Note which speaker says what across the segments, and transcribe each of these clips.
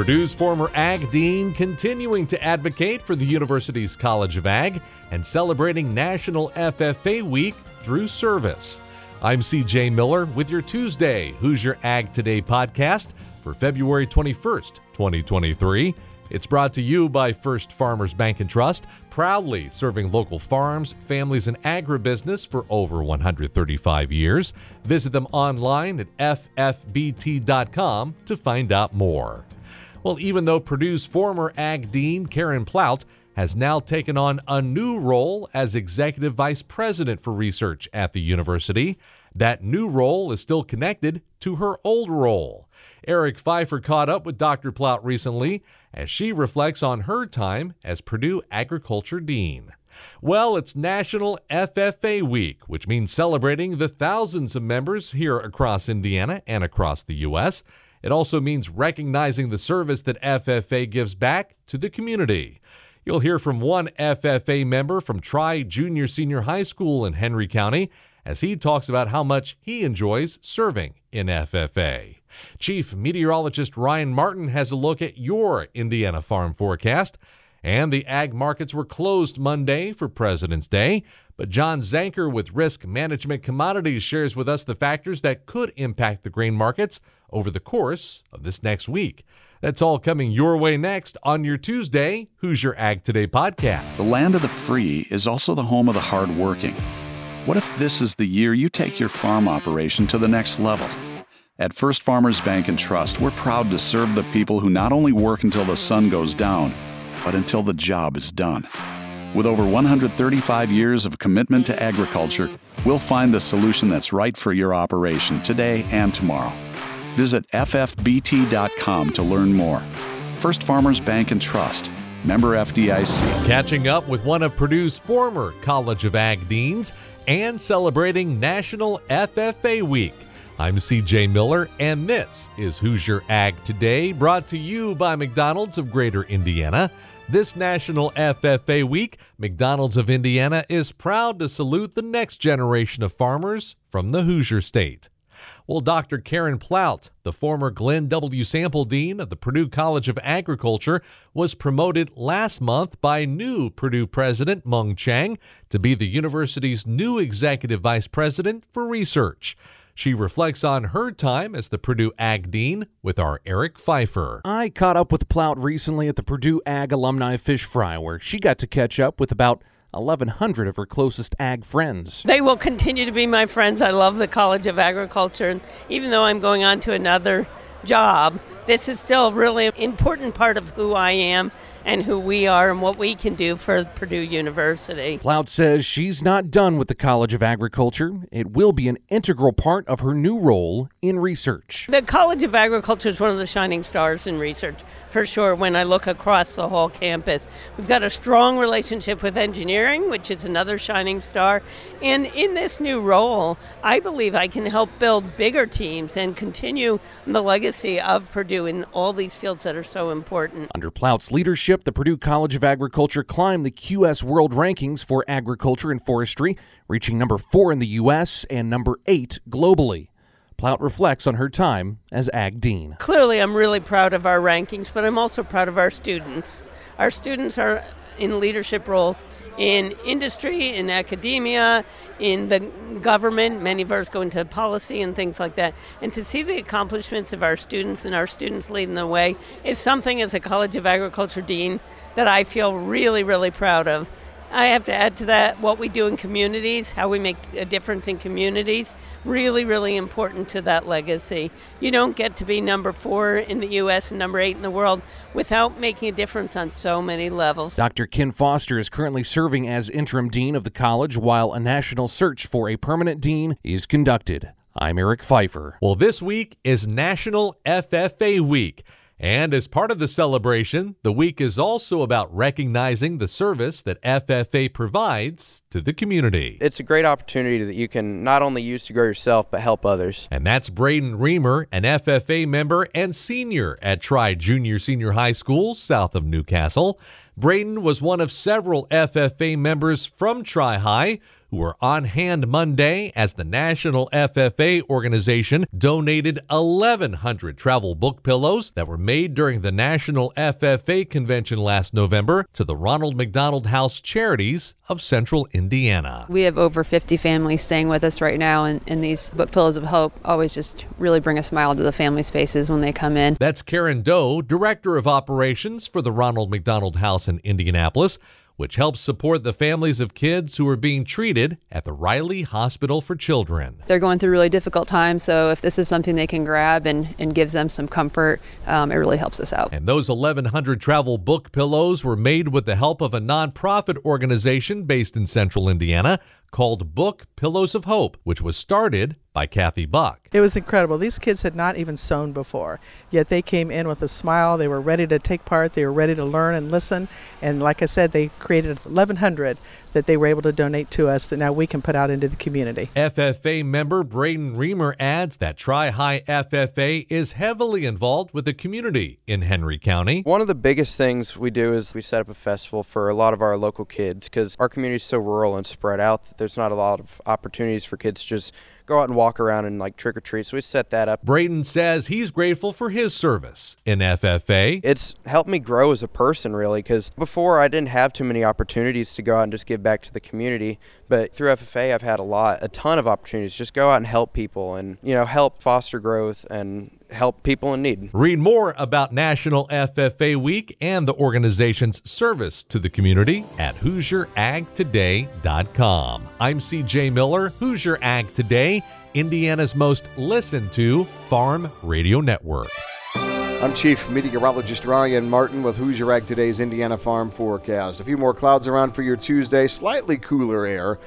Speaker 1: Purdue's former Ag Dean continuing to advocate for the university's College of Ag and celebrating National FFA Week through service. I'm CJ Miller with your Tuesday Hoosier Ag Today podcast for February 21st, 2023. It's brought to you by First Farmers Bank and Trust, proudly serving local farms, families, and agribusiness for over 135 years. Visit them online at ffbt.com to find out more. Well, even though Purdue's former Ag Dean, Karen Plaut, has now taken on a new role as Executive Vice President for Research at the university, that new role is still connected to her old role. Eric Pfeiffer caught up with Dr. Plaut recently as she reflects on her time as Purdue Agriculture Dean. Well, it's National FFA Week, which means celebrating the thousands of members here across Indiana and across the U.S. It also means recognizing the service that FFA gives back to the community. You'll hear from one FFA member from Tri Junior Senior High School in Henry County as he talks about how much he enjoys serving in FFA. Chief Meteorologist Ryan Martin has a look at your Indiana farm forecast. And the ag markets were closed Monday for President's Day. But John Zanker with Risk Management Commodities shares with us the factors that could impact the grain markets over the course of this next week. That's all coming your way next on your Tuesday Hoosier Ag Today podcast.
Speaker 2: The land of the free is also the home of the hardworking. What if this is the year you take your farm operation to the next level? At First Farmers Bank and Trust, we're proud to serve the people who not only work until the sun goes down, but until the job is done. With over 135 years of commitment to agriculture, we'll find the solution that's right for your operation today and tomorrow. Visit ffbt.com to learn more. First Farmers Bank and Trust, member FDIC.
Speaker 1: Catching up with one of Purdue's former College of Ag deans and celebrating National FFA Week. I'm CJ Miller, and this is Hoosier Ag Today, brought to you by McDonald's of Greater Indiana. This National FFA Week, McDonald's of Indiana is proud to salute the next generation of farmers from the Hoosier State. Well, Dr. Karen Plaut, the former Glenn W. Sample Dean of the Purdue College of Agriculture, was promoted last month by new Purdue President Mung Chiang to be the university's new Executive Vice President for Research. She reflects on her time as the Purdue Ag Dean with our Eric Pfeiffer.
Speaker 3: I caught up with Plaut recently at the Purdue Ag Alumni Fish Fry, where she got to catch up with about 1,100 of her closest ag friends.
Speaker 4: They will continue to be my friends. I love the College of Agriculture. And even though I'm going on to another job, this is still a really important part of who I am and who we are and what we can do for Purdue University.
Speaker 3: Plaut says she's not done with the College of Agriculture. It will be an integral part of her new role in research.
Speaker 4: The College of Agriculture is one of the shining stars in research, for sure, when I look across the whole campus. We've got a strong relationship with engineering, which is another shining star. And in this new role, I believe I can help build bigger teams and continue the legacy of Purdue in all these fields that are so important.
Speaker 3: Under Plaut's leadership, the Purdue College of Agriculture climbed the QS World Rankings for agriculture and forestry, reaching number four in the U.S. and number eight globally. Plaut reflects on her time as Ag Dean.
Speaker 4: Clearly, I'm really proud of our rankings, but I'm also proud of our students. Our students are in leadership roles in industry, in academia, in the government. Many of ours go into policy and things like that. And to see the accomplishments of our students and our students leading the way is something as a College of Agriculture dean that I feel really, really proud of. I have to add to that what we do in communities, how we make a difference in communities. Really, really important to that legacy. You don't get to be number four in the U.S. and number eight in the world without making a difference on so many levels.
Speaker 3: Dr. Ken Foster is currently serving as interim dean of the college while a national search for a permanent dean is conducted. I'm Eric Pfeiffer.
Speaker 1: Well, this week is National FFA Week. And as part of the celebration, the week is also about recognizing the service that FFA provides to the community.
Speaker 5: It's a great opportunity that you can not only use to grow yourself, but help others.
Speaker 1: And that's Braden Reamer, an FFA member and senior at Tri Junior Senior High School south of New Castle. Braden was one of several FFA members from Tri High who were on hand Monday as the National FFA organization donated 1,100 travel book pillows that were made during the National FFA convention last November to the Ronald McDonald House Charities of Central Indiana.
Speaker 6: We have over 50 families staying with us right now, and, and these book pillows of hope always just really bring a smile to the families' faces when they come in.
Speaker 1: That's Karen Doe, Director of Operations for the Ronald McDonald House in Indianapolis which helps support the families of kids who are being treated at the Riley Hospital for Children.
Speaker 6: They're going through really difficult times, so if this is something they can grab and, and gives them some comfort, um, it really helps us out.
Speaker 1: And those 1,100 travel book pillows were made with the help of a nonprofit organization based in central Indiana called Book Pillows of Hope, which was started by Kathy Buck.
Speaker 7: It was incredible. These kids had not even sewn before, yet they came in with a smile. They were ready to take part, they were ready to learn and listen. And like I said, they created 1,100 that they were able to donate to us that now we can put out into the community.
Speaker 1: FFA member Braden Reamer adds that Tri High FFA is heavily involved with the community in Henry County.
Speaker 5: One of the biggest things we do is we set up a festival for a lot of our local kids because our community is so rural and spread out that there's not a lot of opportunities for kids to just go out and walk around and like trick or treat. So we set that up.
Speaker 1: Braden says he's grateful for his service in FFA.
Speaker 5: It's helped me grow as a person, really, because before I didn't have too many opportunities to go out and just give back to the community. But through FFA, I've had a lot, a ton of opportunities. Just go out and help people and, you know, help foster growth and help people in need.
Speaker 1: Read more about National FFA Week and the organization's service to the community at HoosierAgToday.com. I'm CJ Miller, Hoosier Ag Today, Indiana's most listened to farm radio network.
Speaker 8: I'm Chief Meteorologist Ryan Martin with Hoosier Ag Today's Indiana Farm Forecast. A few more clouds around for your Tuesday, slightly cooler air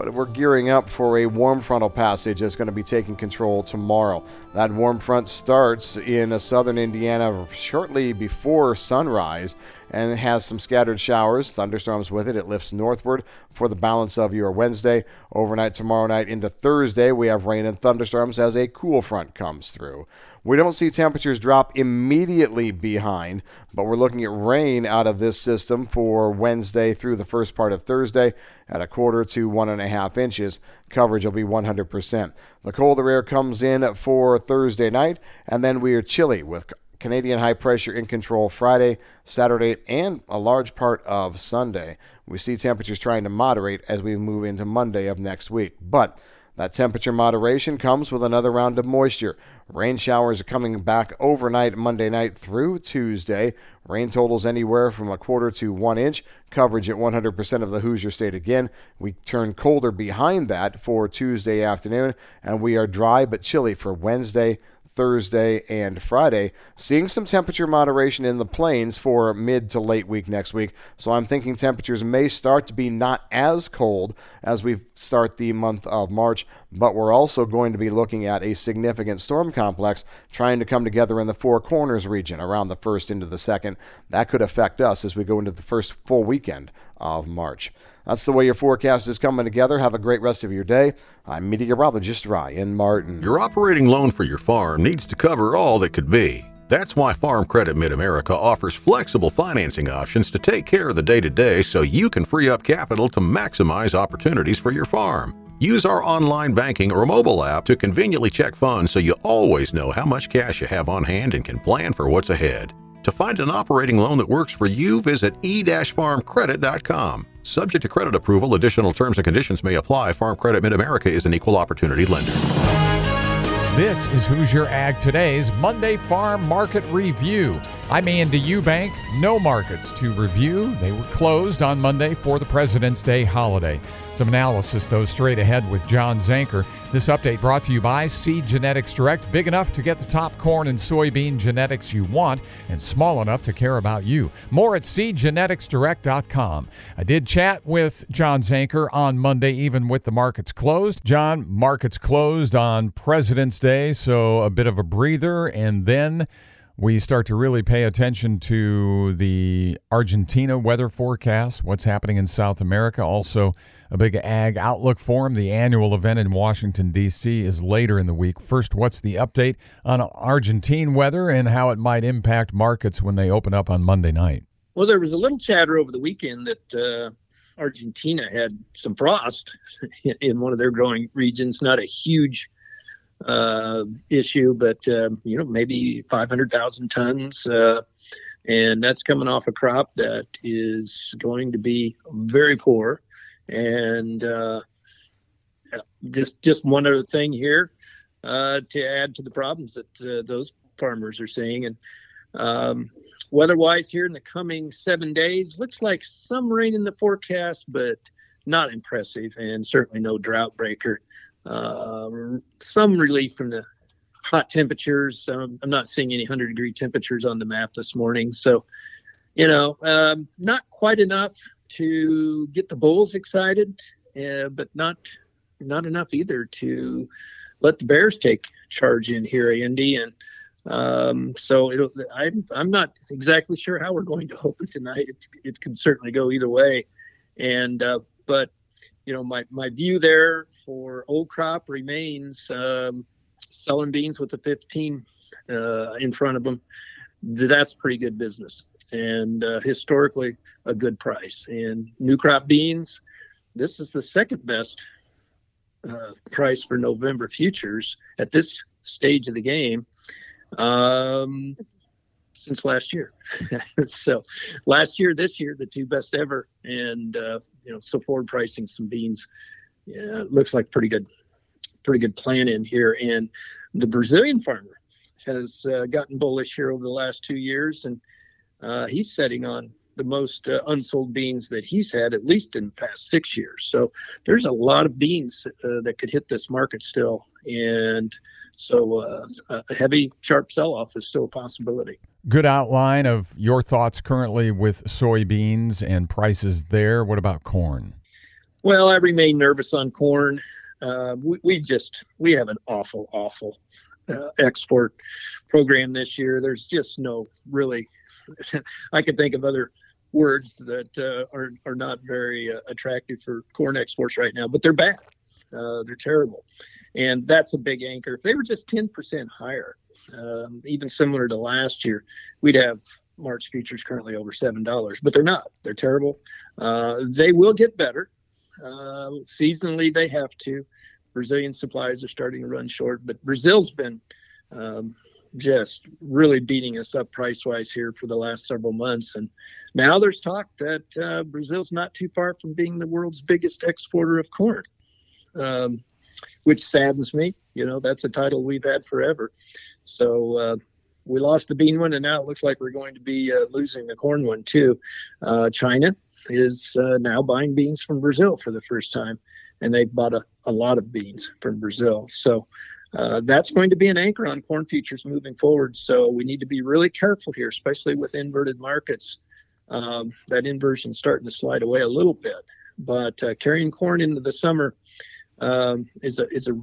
Speaker 8: but we're gearing up for a warm frontal passage that's going to be taking control tomorrow. That warm front starts in southern Indiana shortly before sunrise and has some scattered showers, thunderstorms with it. It lifts northward for the balance of your Wednesday. Overnight tomorrow night into Thursday, we have rain and thunderstorms as a cool front comes through. We don't see temperatures drop immediately behind, but we're looking at rain out of this system for Wednesday through the first part of Thursday at a quarter to one and a half inches. Coverage will be 100%. The colder air comes in for Thursday night, and then we are chilly with Canadian high pressure in control Friday, Saturday, and a large part of Sunday. We see temperatures trying to moderate as we move into Monday of next week. But that temperature moderation comes with another round of moisture. Rain showers are coming back overnight Monday night through Tuesday. Rain totals anywhere from a quarter to one inch. Coverage at 100% of the Hoosier State again. We turn colder behind that for Tuesday afternoon, and we are dry but chilly for Wednesday, Thursday, and Friday. Seeing some temperature moderation in the plains for mid to late week next week. So I'm thinking temperatures may start to be not as cold as we start the month of March, but we're also going to be looking at a significant storm complex trying to come together in the Four Corners region around the first into the second. That could affect us as we go into the first full weekend of March. That's the way your forecast is coming together. Have a great rest of your day. I'm meteorologist Ryan Martin.
Speaker 9: Your operating loan for your farm needs to cover all that could be. That's why Farm Credit Mid America offers flexible financing options to take care of the day to day so you can free up capital to maximize opportunities for your farm. Use our online banking or mobile app to conveniently check funds so you always know how much cash you have on hand and can plan for what's ahead. To find an operating loan that works for you, visit e-farmcredit.com. Subject to credit approval, additional terms and conditions may apply. Farm Credit Mid America is an equal opportunity lender.
Speaker 10: This is Hoosier Ag Today's Monday Farm Market Review. I'm Andy Eubank. No markets to review. They were closed on Monday for the President's Day holiday. Some analysis, though, straight ahead with John Zanker. This update brought to you by Seed Genetics Direct, big enough to get the top corn and soybean genetics you want, and small enough to care about you. More at seedgeneticsdirect.com. I did chat with John Zanker on Monday, even with the markets closed. John, markets closed on President's Day, so a bit of a breather, and then we start to really pay attention to the Argentina weather forecast, what's happening in South America, also a big ag outlook forum. The annual event in Washington, D.C. is later in the week. First, what's the update on Argentine weather and how it might impact markets when they open up on Monday night?
Speaker 11: Well, there was a little chatter over the weekend that uh, Argentina had some frost in one of their growing regions. Not a huge uh, issue, but uh, you know maybe 500,000 tons, uh, and that's coming off a crop that is going to be very poor. And uh, just just one other thing here uh, to add to the problems that uh, those farmers are seeing, and um, weather-wise here in the coming seven days, looks like some rain in the forecast, but not impressive, and certainly no drought breaker. Uh, some relief from the hot temperatures. Um, I'm not seeing any 100 degree temperatures on the map this morning. So, you know, um, not quite enough to get the bulls excited, uh, but not not enough either to let the bears take charge in here, Andy. And um, so I'm I'm not exactly sure how we're going to open tonight. It, it can certainly go either way. And uh, but you know, my, my view there for old crop remains um, selling beans with the 15 uh, in front of them. That's pretty good business and uh, historically a good price. And new crop beans, this is the second best uh, price for November futures at this stage of the game. Um, since last year. so last year, this year, the two best ever, and uh, you know, so forward pricing some beans, yeah, looks like pretty good, pretty good plan in here. And the Brazilian farmer has uh, gotten bullish here over the last two years, and uh, he's setting on the most uh, unsold beans that he's had at least in the past six years. So there's a lot of beans uh, that could hit this market still, and so uh, a heavy, sharp sell-off is still a possibility.
Speaker 10: Good outline of your thoughts currently with soybeans and prices there. What about corn?
Speaker 11: Well, I remain nervous on corn. Uh, we, we, just we have an awful, awful uh, export program this year. There's just no really. I can think of other words that uh, are are not very uh, attractive for corn exports right now, but they're bad. Uh, they're terrible and that's a big anchor. If they were just 10% higher, um, even similar to last year, we'd have March futures currently over seven dollars, but they're not. They're terrible. Uh, they will get better. Uh, seasonally, they have to. Brazilian supplies are starting to run short, but Brazil's been um, just really beating us up price wise here for the last several months. And now there's talk that uh, Brazil's not too far from being the world's biggest exporter of corn. Um, which saddens me. You know, that's a title we've had forever. So uh, we lost the bean one, and now it looks like we're going to be uh, losing the corn one too. Uh, China is uh, now buying beans from Brazil for the first time, and they've bought a, a lot of beans from Brazil. So uh, that's going to be an anchor on corn futures moving forward. So we need to be really careful here, especially with inverted markets. Um, that inversion starting to slide away a little bit, but uh, carrying corn into the summer um, is a is a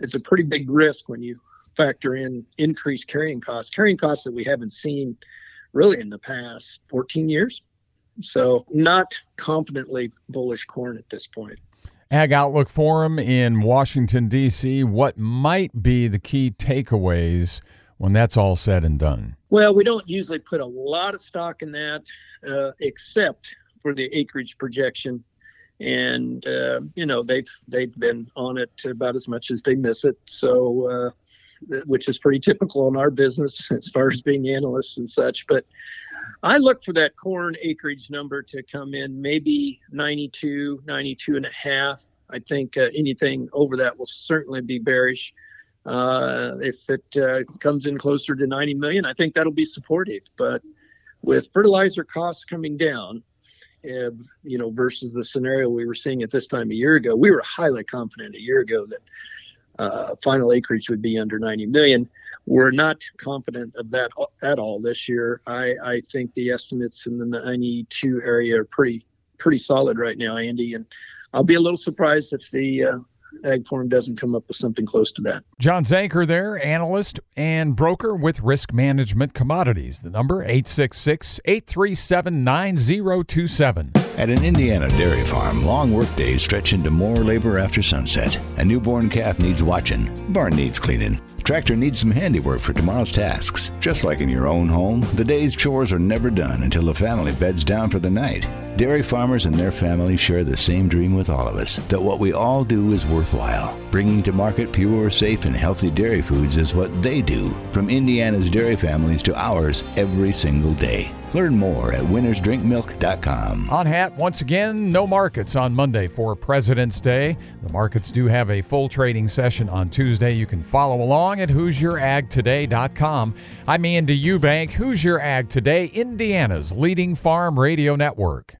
Speaker 11: it's a pretty big risk when you factor in increased carrying costs, carrying costs that we haven't seen really in the past 14 years. So, not confidently bullish corn at this point.
Speaker 10: Ag Outlook Forum in Washington, D.C. What might be the key takeaways when that's all said and done?
Speaker 11: Well, we don't usually put a lot of stock in that, uh, except for the acreage projection and uh, you know they've they've been on it about as much as they miss it. So, uh, which is pretty typical in our business as far as being analysts and such. But I look for that corn acreage number to come in maybe 92, 92 and a half. I think uh, anything over that will certainly be bearish. Uh, if it uh, comes in closer to 90 million, I think that'll be supportive. But with fertilizer costs coming down, uh, you know, versus the scenario we were seeing at this time a year ago. We were highly confident a year ago that uh, final acreage would be under 90 million. We're not confident of that at all this year. I, I think the estimates in the 92 area are pretty pretty solid right now, Andy, and I'll be a little surprised if the uh, Ag Forum doesn't come up with something close to that.
Speaker 10: John Zanker there, analyst and broker with Risk Management Commodities. The number 866-837-9027.
Speaker 12: At an Indiana dairy farm, long workdays stretch into more labor after sunset. A newborn calf needs watching, barn needs cleaning tractor needs some handiwork for tomorrow's tasks. Just like in your own home, the day's chores are never done until the family beds down for the night. Dairy farmers and their families share the same dream with all of us that what we all do is worthwhile. Bringing to market pure, safe, and healthy dairy foods is what they do, from Indiana's dairy families to ours every single day. Learn more at winnersdrinkmilk.com.
Speaker 10: On hat, once again, no markets on Monday for President's Day. The markets do have a full trading session on Tuesday. You can follow along at HoosierAgToday.com. I'm Andy Eubank. Hoosier Ag Today, Indiana's leading farm radio network.